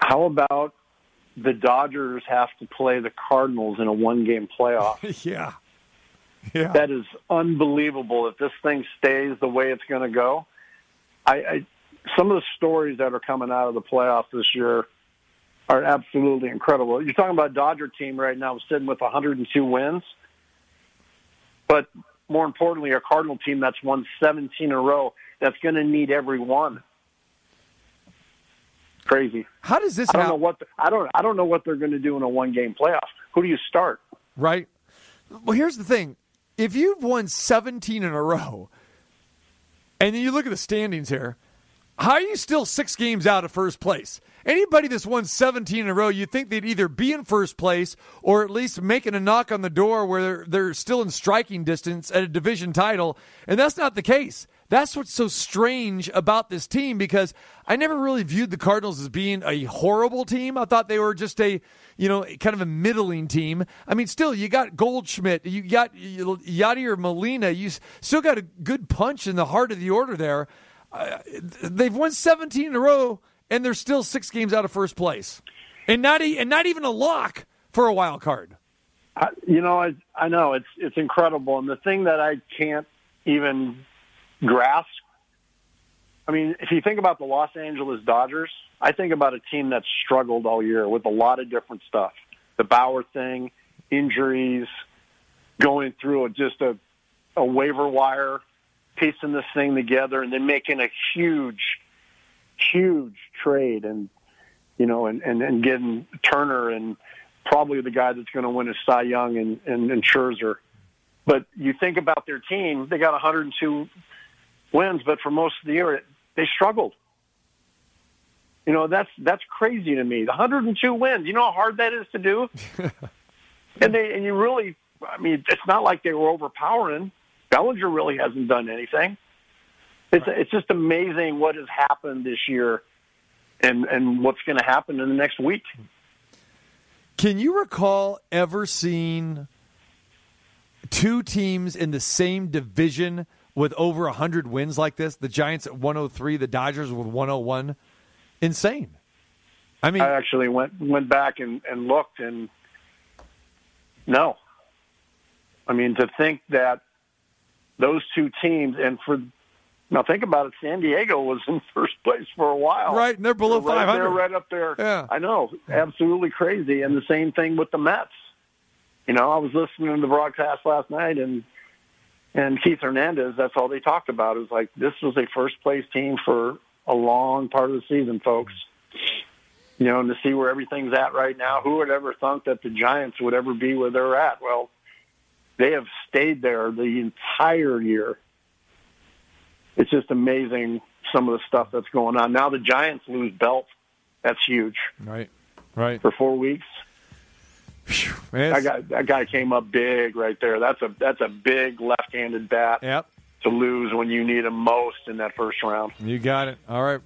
How about the Dodgers have to play the Cardinals in a one game playoff? [laughs] yeah. Yeah. That is unbelievable. If this thing stays the way it's going to go, I, I some of the stories that are coming out of the playoffs this year are absolutely incredible. You're talking about a Dodger team right now sitting with 102 wins, but more importantly, a Cardinal team that's won 17 in a row. That's going to need every one. Crazy. How does this I don't know what the, I don't I don't know what they're going to do in a one game playoff. Who do you start? right? Well, here's the thing: if you've won 17 in a row, and then you look at the standings here, how are you still six games out of first place? Anybody that's won 17 in a row, you'd think they'd either be in first place or at least making a knock on the door where they're, still in striking distance at a division title, and that's not the case. That's what's so strange about this team because I never really viewed the Cardinals as being a horrible team. I thought they were just a, you know, kind of a middling team. I mean, still, you got Goldschmidt, you got Yadier Molina, you still got a good punch in the heart of the order there. They've won 17 in a row, and they're still six games out of first place, and not and not even a lock for a wild card. I, you know, I I know it's it's incredible, and the thing that I can't even grasp I mean, if you think about the Los Angeles Dodgers, I think about a team that's struggled all year with a lot of different stuff. The Bauer thing, injuries, going through a, just a, a waiver wire, piecing this thing together, and then making a huge, huge trade, and you know, and and, and getting Turner and probably the guy that's going to win a Cy Young and, and, and Scherzer. But you think about their team; they got 102 wins, but for most of the year, they struggled. You know, that's that's crazy to me. The 102 wins. You know how hard that is to do. [laughs] and they and you really, I mean, it's not like they were overpowering. Bellinger really hasn't done anything. It's it's just amazing what has happened this year, and and what's going to happen in the next week. Can you recall ever seeing two teams in the same division with over 100 wins like this? The Giants at 103, the Dodgers with 101. Insane. I mean, I actually went went back and, and looked, and no. I mean, to think that those two teams, and for now, think about it. San Diego was in [laughs] first place for a while, right? And they're below they're right 500. They're right up there. Yeah, I know, absolutely crazy. And the same thing with the Mets. You know, I was listening to the broadcast last night, and and Keith Hernandez. That's all they talked about. Is like this was a first place team for a long part of the season, folks. You know, and to see where everything's at right now, who would ever thunk that the Giants would ever be where they're at? Well, they have stayed there the entire year. It's just amazing some of the stuff that's going on. Now the Giants lose Belt. That's huge. Right. Right. For four weeks. Phew, that guy that guy came up big right there. That's a that's a big left handed bat. Yep. To lose when you need him most in that first round. You got it. All right.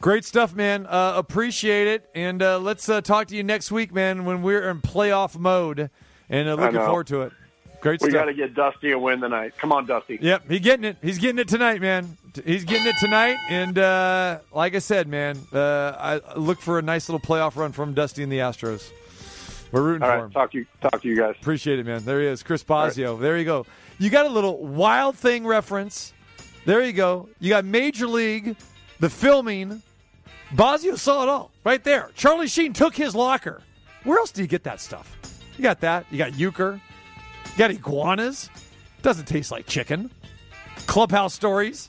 Great stuff, man. Uh, appreciate it. And uh, let's uh, talk to you next week, man, when we're in playoff mode. And uh, looking forward to it. Great we stuff. got to get Dusty a win tonight. Come on, Dusty. Yep, he's getting it. He's getting it tonight, man. He's getting it tonight. And uh, like I said, man, uh, I look for a nice little playoff run from Dusty and the Astros. We're rooting All for right, him. talk to you. Talk to you guys. Appreciate it, man. There he is, Chris Bosio. There you go. You got a little Wild Thing reference. There you go. You got Major League, the filming. Bosio saw it all right there. Charlie Sheen took his locker. Where else do you get that stuff? You got that. You got Uecker. Got iguanas. Doesn't taste like chicken. Clubhouse stories.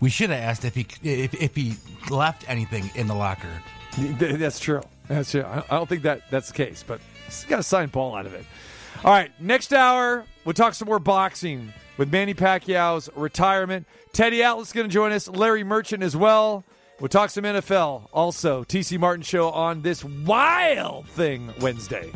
We should have asked if he if, if he left anything in the locker. That's true. That's true. I I don't think that that's the case, but he's got a signed ball out of it. All right, next hour we'll talk some more boxing with Manny Pacquiao's retirement. Teddy Atlas going to join us. Larry Merchant as well. We'll talk some NFL. Also, TC Martin show on this wild thing Wednesday.